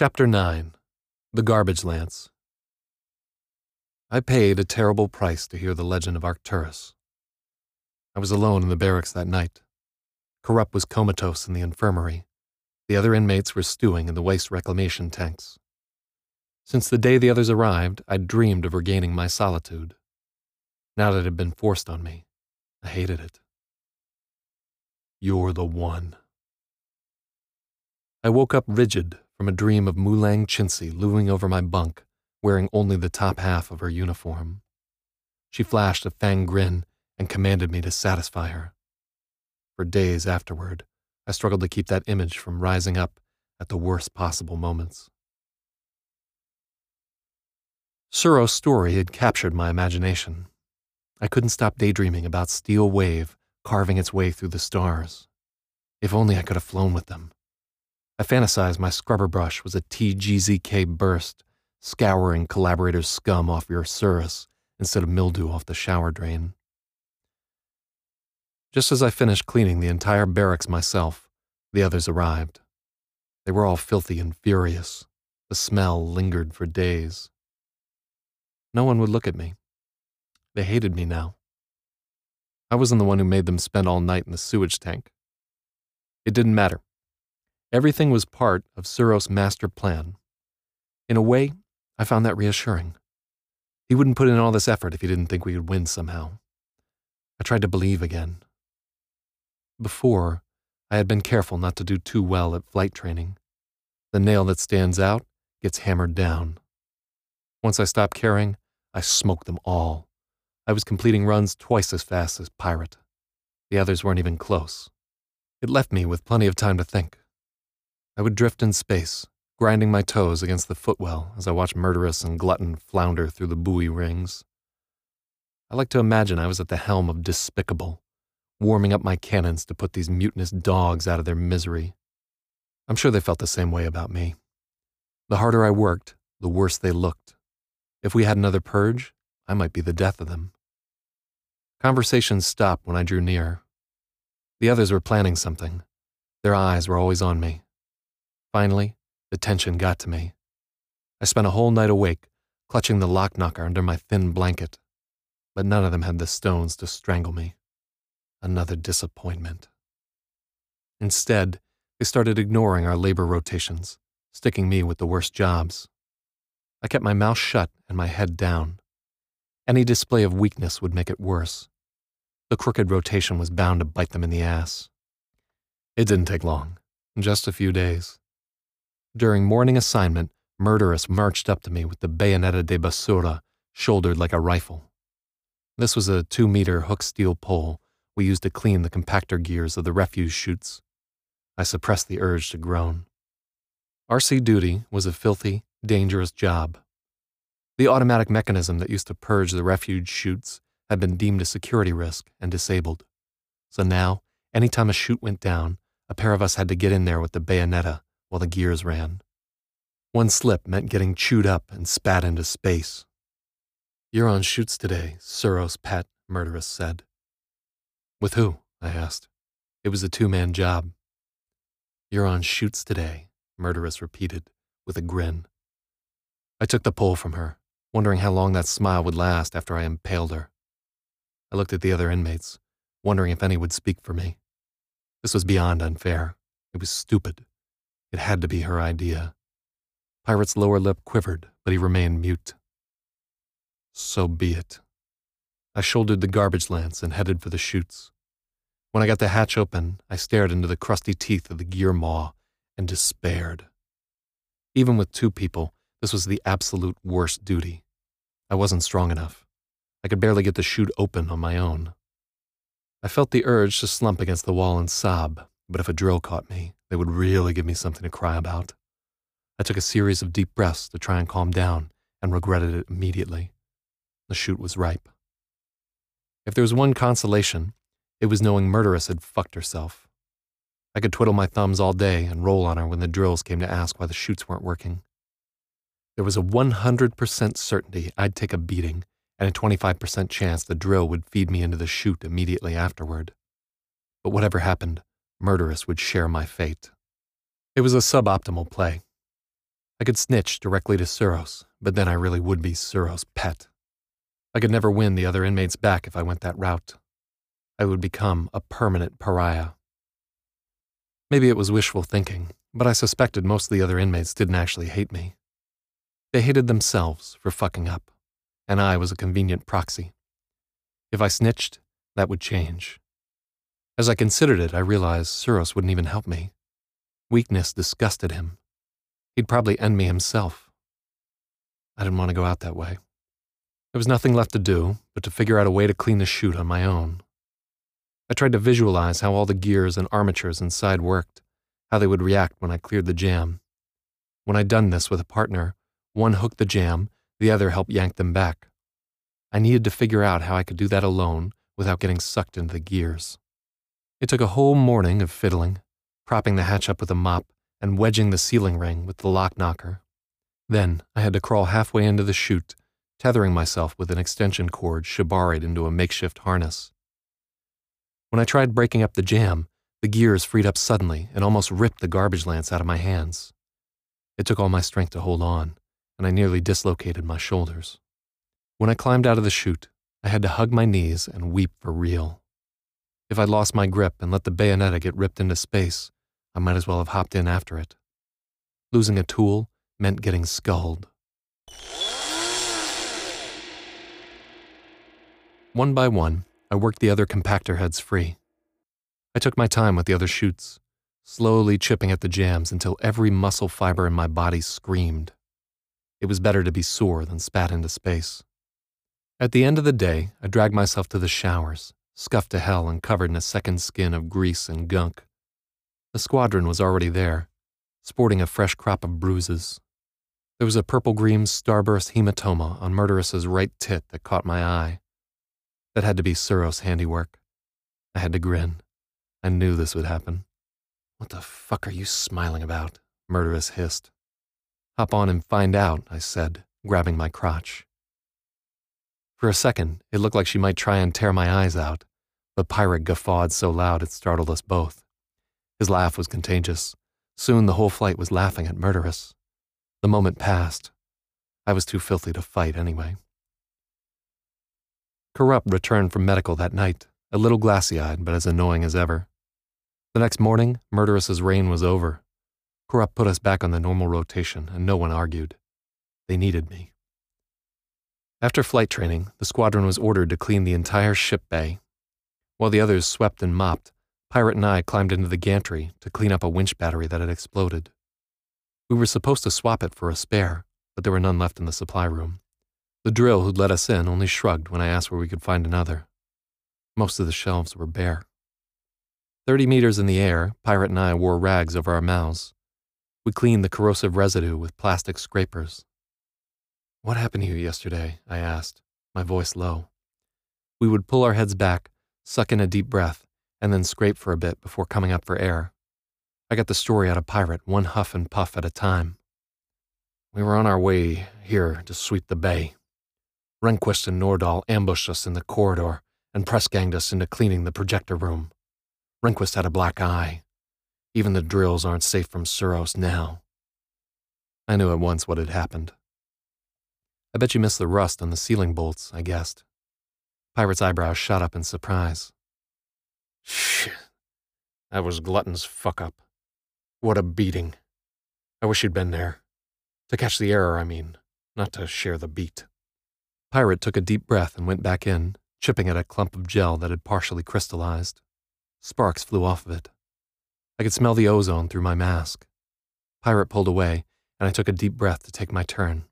Chapter 9 The Garbage Lance. I paid a terrible price to hear the legend of Arcturus. I was alone in the barracks that night. Corrupt was comatose in the infirmary. The other inmates were stewing in the waste reclamation tanks. Since the day the others arrived, I'd dreamed of regaining my solitude. Now that it had been forced on me, I hated it. You're the one. I woke up rigid from a dream of Mulang Chintzy looming over my bunk, wearing only the top half of her uniform. She flashed a fang grin and commanded me to satisfy her. For days afterward, I struggled to keep that image from rising up at the worst possible moments. Suro's story had captured my imagination. I couldn't stop daydreaming about Steel Wave carving its way through the stars. If only I could have flown with them. I fantasized my scrubber brush was a TGZK burst, scouring collaborators' scum off your Surus instead of mildew off the shower drain. Just as I finished cleaning the entire barracks myself, the others arrived. They were all filthy and furious. The smell lingered for days. No one would look at me. They hated me now. I wasn't the one who made them spend all night in the sewage tank. It didn't matter. Everything was part of Suros' master plan. In a way, I found that reassuring. He wouldn't put in all this effort if he didn't think we would win somehow. I tried to believe again. Before, I had been careful not to do too well at flight training. The nail that stands out gets hammered down. Once I stopped caring, I smoked them all. I was completing runs twice as fast as Pirate. The others weren't even close. It left me with plenty of time to think. I would drift in space, grinding my toes against the footwell as I watched Murderous and Glutton flounder through the buoy rings. I like to imagine I was at the helm of Despicable, warming up my cannons to put these mutinous dogs out of their misery. I'm sure they felt the same way about me. The harder I worked, the worse they looked. If we had another purge, I might be the death of them. Conversations stopped when I drew near. The others were planning something. Their eyes were always on me. Finally, the tension got to me. I spent a whole night awake, clutching the lock knocker under my thin blanket, but none of them had the stones to strangle me. Another disappointment. Instead, they started ignoring our labor rotations, sticking me with the worst jobs. I kept my mouth shut and my head down. Any display of weakness would make it worse. The crooked rotation was bound to bite them in the ass. It didn't take long, just a few days. During morning assignment, Murderous marched up to me with the Bayonetta de Basura shouldered like a rifle. This was a two meter hook steel pole we used to clean the compactor gears of the refuse chutes. I suppressed the urge to groan. RC duty was a filthy, dangerous job. The automatic mechanism that used to purge the refuge chutes had been deemed a security risk and disabled. So now, any time a chute went down, a pair of us had to get in there with the bayonetta while the gears ran. One slip meant getting chewed up and spat into space. You're on chutes today, Suros pet, Murderous said. With who? I asked. It was a two man job. You're on chutes today, Murderous repeated, with a grin. I took the pole from her, wondering how long that smile would last after I impaled her. I looked at the other inmates, wondering if any would speak for me. This was beyond unfair. It was stupid. It had to be her idea. Pirate's lower lip quivered, but he remained mute. So be it. I shouldered the garbage lance and headed for the chutes. When I got the hatch open, I stared into the crusty teeth of the gear maw and despaired. Even with two people, this was the absolute worst duty. I wasn't strong enough. I could barely get the chute open on my own. I felt the urge to slump against the wall and sob, but if a drill caught me, they would really give me something to cry about. I took a series of deep breaths to try and calm down and regretted it immediately. The chute was ripe. If there was one consolation, it was knowing Murderous had fucked herself. I could twiddle my thumbs all day and roll on her when the drills came to ask why the chutes weren't working. There was a 100% certainty I'd take a beating and a 25% chance the drill would feed me into the chute immediately afterward. But whatever happened, Murderous would share my fate. It was a suboptimal play. I could snitch directly to Suros, but then I really would be Suros' pet. I could never win the other inmates back if I went that route. I would become a permanent pariah. Maybe it was wishful thinking, but I suspected most of the other inmates didn't actually hate me. They hated themselves for fucking up, and I was a convenient proxy. If I snitched, that would change. As I considered it, I realized Suros wouldn't even help me. Weakness disgusted him. He'd probably end me himself. I didn't want to go out that way. There was nothing left to do but to figure out a way to clean the chute on my own. I tried to visualize how all the gears and armatures inside worked, how they would react when I cleared the jam. When I'd done this with a partner, one hooked the jam, the other helped yank them back. I needed to figure out how I could do that alone without getting sucked into the gears. It took a whole morning of fiddling, propping the hatch up with a mop and wedging the sealing ring with the lock knocker. Then I had to crawl halfway into the chute, tethering myself with an extension cord shibaried into a makeshift harness. When I tried breaking up the jam, the gears freed up suddenly and almost ripped the garbage lance out of my hands. It took all my strength to hold on, and I nearly dislocated my shoulders. When I climbed out of the chute, I had to hug my knees and weep for real. If I'd lost my grip and let the bayonetta get ripped into space, I might as well have hopped in after it. Losing a tool meant getting sculled. One by one, I worked the other compactor heads free. I took my time with the other chutes, slowly chipping at the jams until every muscle fiber in my body screamed. It was better to be sore than spat into space. At the end of the day, I dragged myself to the showers, scuffed to hell and covered in a second skin of grease and gunk. The squadron was already there, sporting a fresh crop of bruises. There was a purple green starburst hematoma on Murderous's right tit that caught my eye. That had to be Suros' handiwork. I had to grin. I knew this would happen. What the fuck are you smiling about? Murderous hissed. Hop on and find out, I said, grabbing my crotch. For a second, it looked like she might try and tear my eyes out, but Pirate guffawed so loud it startled us both. His laugh was contagious. Soon the whole flight was laughing at Murderous. The moment passed. I was too filthy to fight anyway. Corrupt returned from medical that night, a little glassy eyed, but as annoying as ever. The next morning, Murderous's reign was over. Corrupt put us back on the normal rotation, and no one argued. They needed me. After flight training, the squadron was ordered to clean the entire ship bay. While the others swept and mopped, Pirate and I climbed into the gantry to clean up a winch battery that had exploded. We were supposed to swap it for a spare, but there were none left in the supply room. The drill who'd let us in only shrugged when I asked where we could find another. Most of the shelves were bare. Thirty meters in the air, Pirate and I wore rags over our mouths. We cleaned the corrosive residue with plastic scrapers. What happened to you yesterday? I asked, my voice low. We would pull our heads back, suck in a deep breath, and then scrape for a bit before coming up for air. I got the story out of Pirate, one huff and puff at a time. We were on our way here to sweep the bay. Rehnquist and Nordahl ambushed us in the corridor and press ganged us into cleaning the projector room. Rehnquist had a black eye. Even the drills aren't safe from Suros now. I knew at once what had happened. I bet you missed the rust on the ceiling bolts, I guessed. Pirate's eyebrows shot up in surprise. Shit. That was Glutton's fuck up. What a beating. I wish you'd been there. To catch the error, I mean, not to share the beat. Pirate took a deep breath and went back in, chipping at a clump of gel that had partially crystallized. Sparks flew off of it. I could smell the ozone through my mask. Pirate pulled away, and I took a deep breath to take my turn.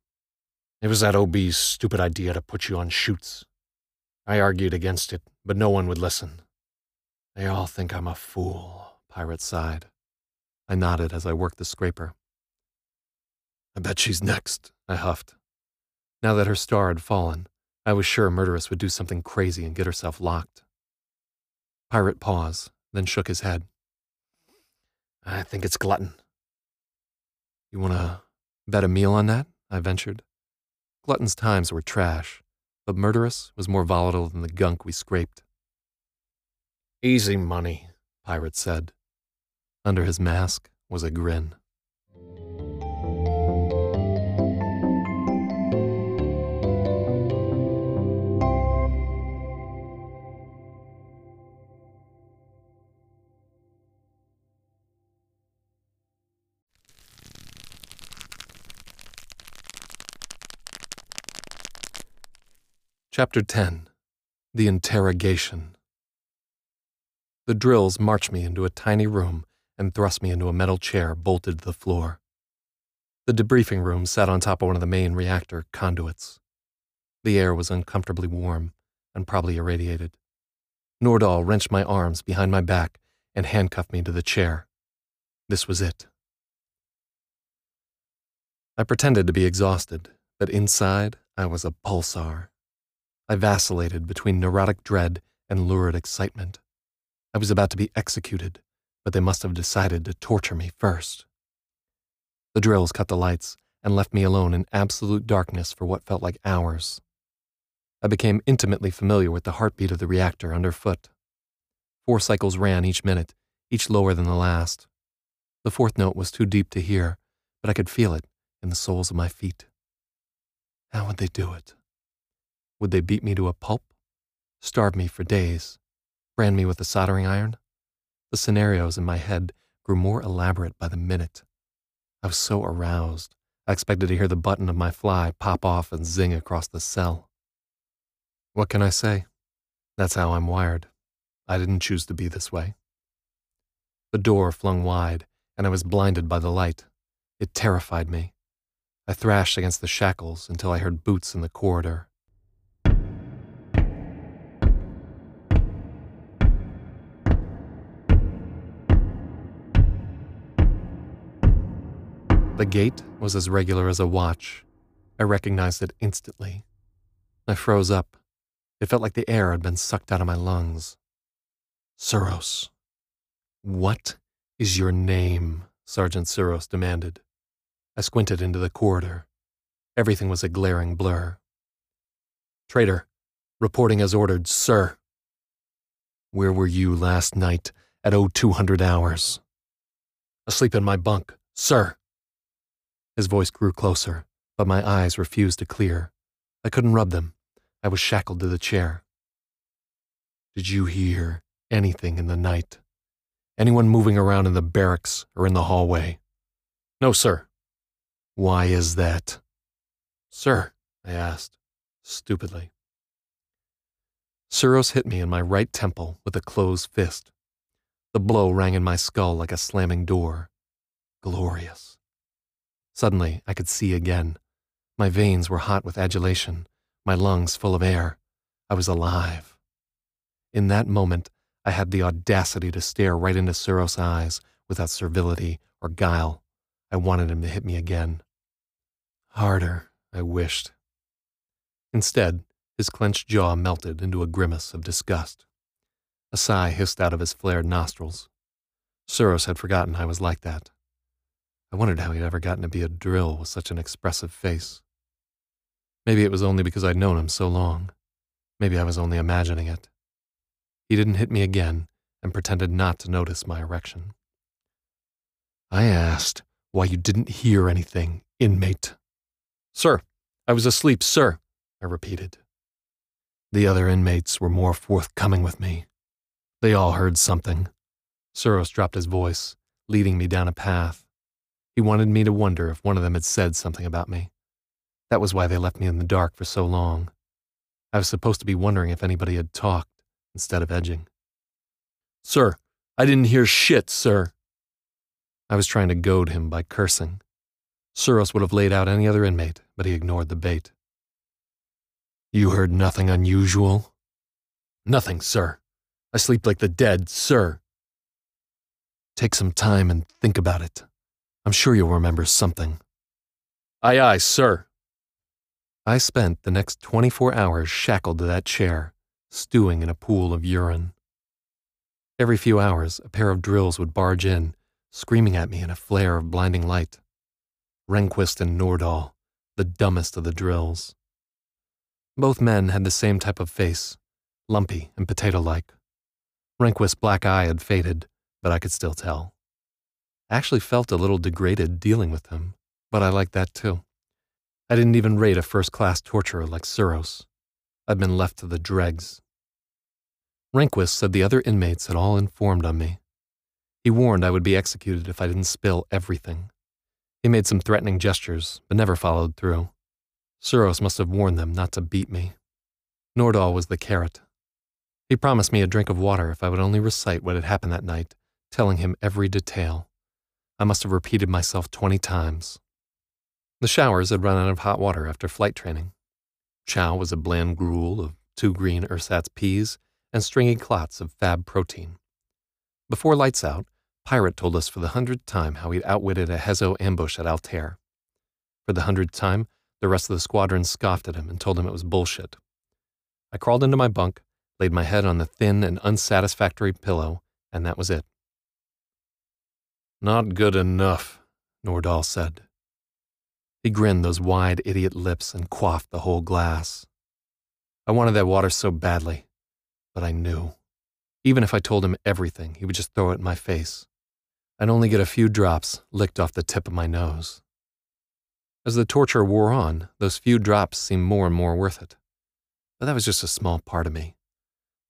It was that OB's stupid idea to put you on chutes. I argued against it, but no one would listen. They all think I'm a fool, Pirate sighed. I nodded as I worked the scraper. I bet she's next, I huffed. Now that her star had fallen, I was sure Murderous would do something crazy and get herself locked. Pirate paused, then shook his head. I think it's Glutton. You want to bet a meal on that? I ventured. Glutton's times were trash, but Murderous was more volatile than the gunk we scraped. Easy money, Pirate said. Under his mask was a grin. Chapter 10 The Interrogation The drills marched me into a tiny room and thrust me into a metal chair bolted to the floor. The debriefing room sat on top of one of the main reactor conduits. The air was uncomfortably warm and probably irradiated. Nordahl wrenched my arms behind my back and handcuffed me to the chair. This was it. I pretended to be exhausted, but inside I was a pulsar. I vacillated between neurotic dread and lurid excitement. I was about to be executed, but they must have decided to torture me first. The drills cut the lights and left me alone in absolute darkness for what felt like hours. I became intimately familiar with the heartbeat of the reactor underfoot. Four cycles ran each minute, each lower than the last. The fourth note was too deep to hear, but I could feel it in the soles of my feet. How would they do it? Would they beat me to a pulp? Starve me for days? Brand me with a soldering iron? The scenarios in my head grew more elaborate by the minute. I was so aroused, I expected to hear the button of my fly pop off and zing across the cell. What can I say? That's how I'm wired. I didn't choose to be this way. The door flung wide, and I was blinded by the light. It terrified me. I thrashed against the shackles until I heard boots in the corridor. The gait was as regular as a watch. I recognized it instantly. I froze up. It felt like the air had been sucked out of my lungs. Suros. What is your name? Sergeant Suros demanded. I squinted into the corridor. Everything was a glaring blur. Traitor, reporting as ordered, sir. Where were you last night at 0200 hours? Asleep in my bunk, sir. His voice grew closer, but my eyes refused to clear. I couldn't rub them. I was shackled to the chair. Did you hear anything in the night? Anyone moving around in the barracks or in the hallway? No, sir. Why is that? Sir, I asked, stupidly. Suros hit me in my right temple with a closed fist. The blow rang in my skull like a slamming door. Glorious. Suddenly, I could see again. My veins were hot with adulation, my lungs full of air. I was alive. In that moment, I had the audacity to stare right into Suros' eyes without servility or guile. I wanted him to hit me again. Harder, I wished. Instead, his clenched jaw melted into a grimace of disgust. A sigh hissed out of his flared nostrils. Suros had forgotten I was like that. I wondered how he'd ever gotten to be a drill with such an expressive face. Maybe it was only because I'd known him so long. Maybe I was only imagining it. He didn't hit me again and pretended not to notice my erection. I asked why you didn't hear anything, inmate. Sir, I was asleep, sir, I repeated. The other inmates were more forthcoming with me. They all heard something. Suros dropped his voice, leading me down a path he wanted me to wonder if one of them had said something about me. That was why they left me in the dark for so long. I was supposed to be wondering if anybody had talked instead of edging. Sir, I didn't hear shit, sir. I was trying to goad him by cursing. Suros would have laid out any other inmate, but he ignored the bait. You heard nothing unusual? Nothing, sir. I sleep like the dead, sir. Take some time and think about it. I'm sure you'll remember something. Aye, aye, sir. I spent the next 24 hours shackled to that chair, stewing in a pool of urine. Every few hours, a pair of drills would barge in, screaming at me in a flare of blinding light. Rehnquist and Nordahl, the dumbest of the drills. Both men had the same type of face, lumpy and potato like. Rehnquist's black eye had faded, but I could still tell. I actually felt a little degraded dealing with him, but I liked that too. I didn't even rate a first class torturer like Suros. I'd been left to the dregs. Rehnquist said the other inmates had all informed on me. He warned I would be executed if I didn't spill everything. He made some threatening gestures, but never followed through. Suros must have warned them not to beat me. Nordahl was the carrot. He promised me a drink of water if I would only recite what had happened that night, telling him every detail. I must have repeated myself 20 times. The showers had run out of hot water after flight training. Chow was a bland gruel of two green ersatz peas and stringy clots of fab protein. Before lights out, Pirate told us for the hundredth time how he'd outwitted a Hezo ambush at Altair. For the hundredth time, the rest of the squadron scoffed at him and told him it was bullshit. I crawled into my bunk, laid my head on the thin and unsatisfactory pillow, and that was it. Not good enough, Nordahl said. He grinned those wide idiot lips and quaffed the whole glass. I wanted that water so badly, but I knew. Even if I told him everything, he would just throw it in my face. I'd only get a few drops licked off the tip of my nose. As the torture wore on, those few drops seemed more and more worth it. But that was just a small part of me.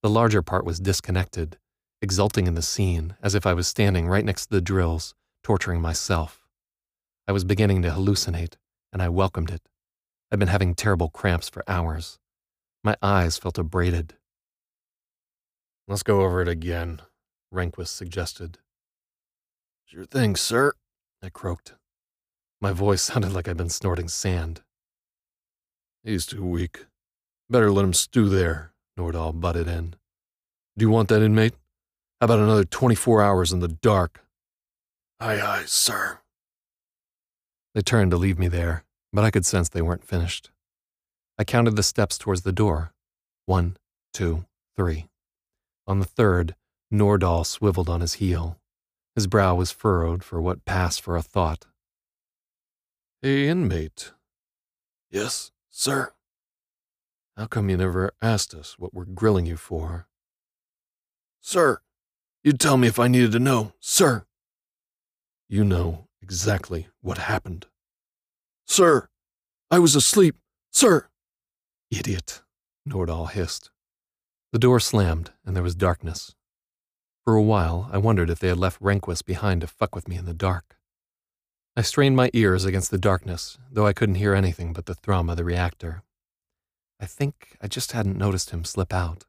The larger part was disconnected, exulting in the scene as if I was standing right next to the drills, torturing myself. I was beginning to hallucinate, and I welcomed it. I'd been having terrible cramps for hours. My eyes felt abraded. Let's go over it again, Rehnquist suggested. Sure thing, sir, I croaked. My voice sounded like I'd been snorting sand. He's too weak. Better let him stew there, Nordahl butted in. Do you want that inmate? How about another 24 hours in the dark? Aye, aye, sir. They turned to leave me there, but I could sense they weren't finished. I counted the steps towards the door. One, two, three. On the third, Nordahl swiveled on his heel. His brow was furrowed for what passed for a thought. Hey, inmate. Yes, sir. How come you never asked us what we're grilling you for? Sir, you'd tell me if I needed to know, sir. You know exactly what happened. Sir, I was asleep, sir. Idiot, Nordahl hissed. The door slammed, and there was darkness. For a while, I wondered if they had left Rehnquist behind to fuck with me in the dark. I strained my ears against the darkness, though I couldn't hear anything but the thrum of the reactor. I think I just hadn't noticed him slip out.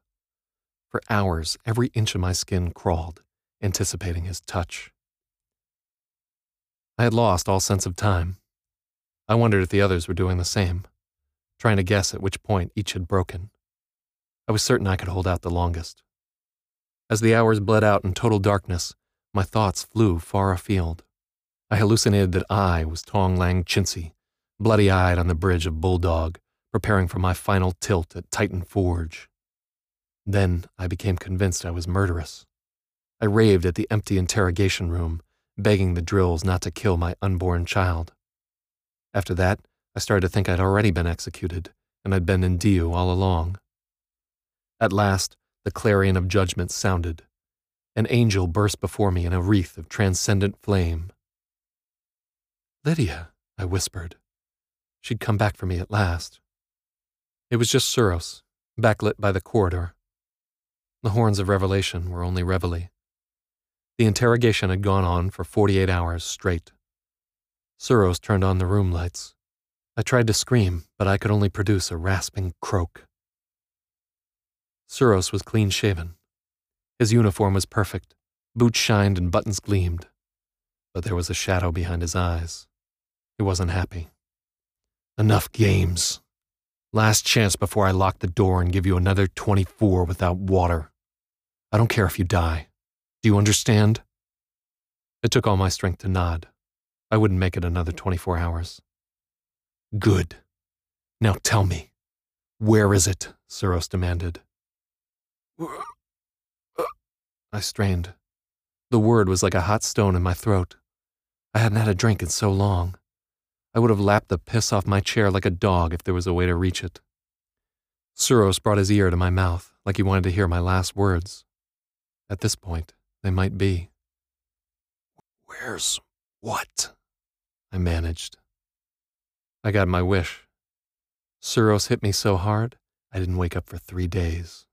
For hours, every inch of my skin crawled, anticipating his touch. I had lost all sense of time. I wondered if the others were doing the same, trying to guess at which point each had broken. I was certain I could hold out the longest. As the hours bled out in total darkness, my thoughts flew far afield. I hallucinated that I was Tong Lang Chintzy, bloody eyed on the bridge of Bulldog, preparing for my final tilt at Titan Forge. Then I became convinced I was murderous. I raved at the empty interrogation room, begging the drills not to kill my unborn child. After that, I started to think I'd already been executed, and I'd been in Diu all along. At last, the clarion of judgment sounded. An angel burst before me in a wreath of transcendent flame. Lydia, I whispered. She'd come back for me at last. It was just Suros, backlit by the corridor. The horns of revelation were only reveille. The interrogation had gone on for 48 hours straight. Suros turned on the room lights. I tried to scream, but I could only produce a rasping croak. Suros was clean shaven. His uniform was perfect. Boots shined and buttons gleamed. But there was a shadow behind his eyes. He wasn't happy. Enough games. Last chance before I lock the door and give you another 24 without water. I don't care if you die. Do you understand? It took all my strength to nod. I wouldn't make it another 24 hours. Good. Now tell me, where is it? Suros demanded. I strained. The word was like a hot stone in my throat. I hadn't had a drink in so long. I would have lapped the piss off my chair like a dog if there was a way to reach it. Suros brought his ear to my mouth like he wanted to hear my last words. At this point, they might be. Where's what? I managed. I got my wish. Suros hit me so hard, I didn't wake up for three days.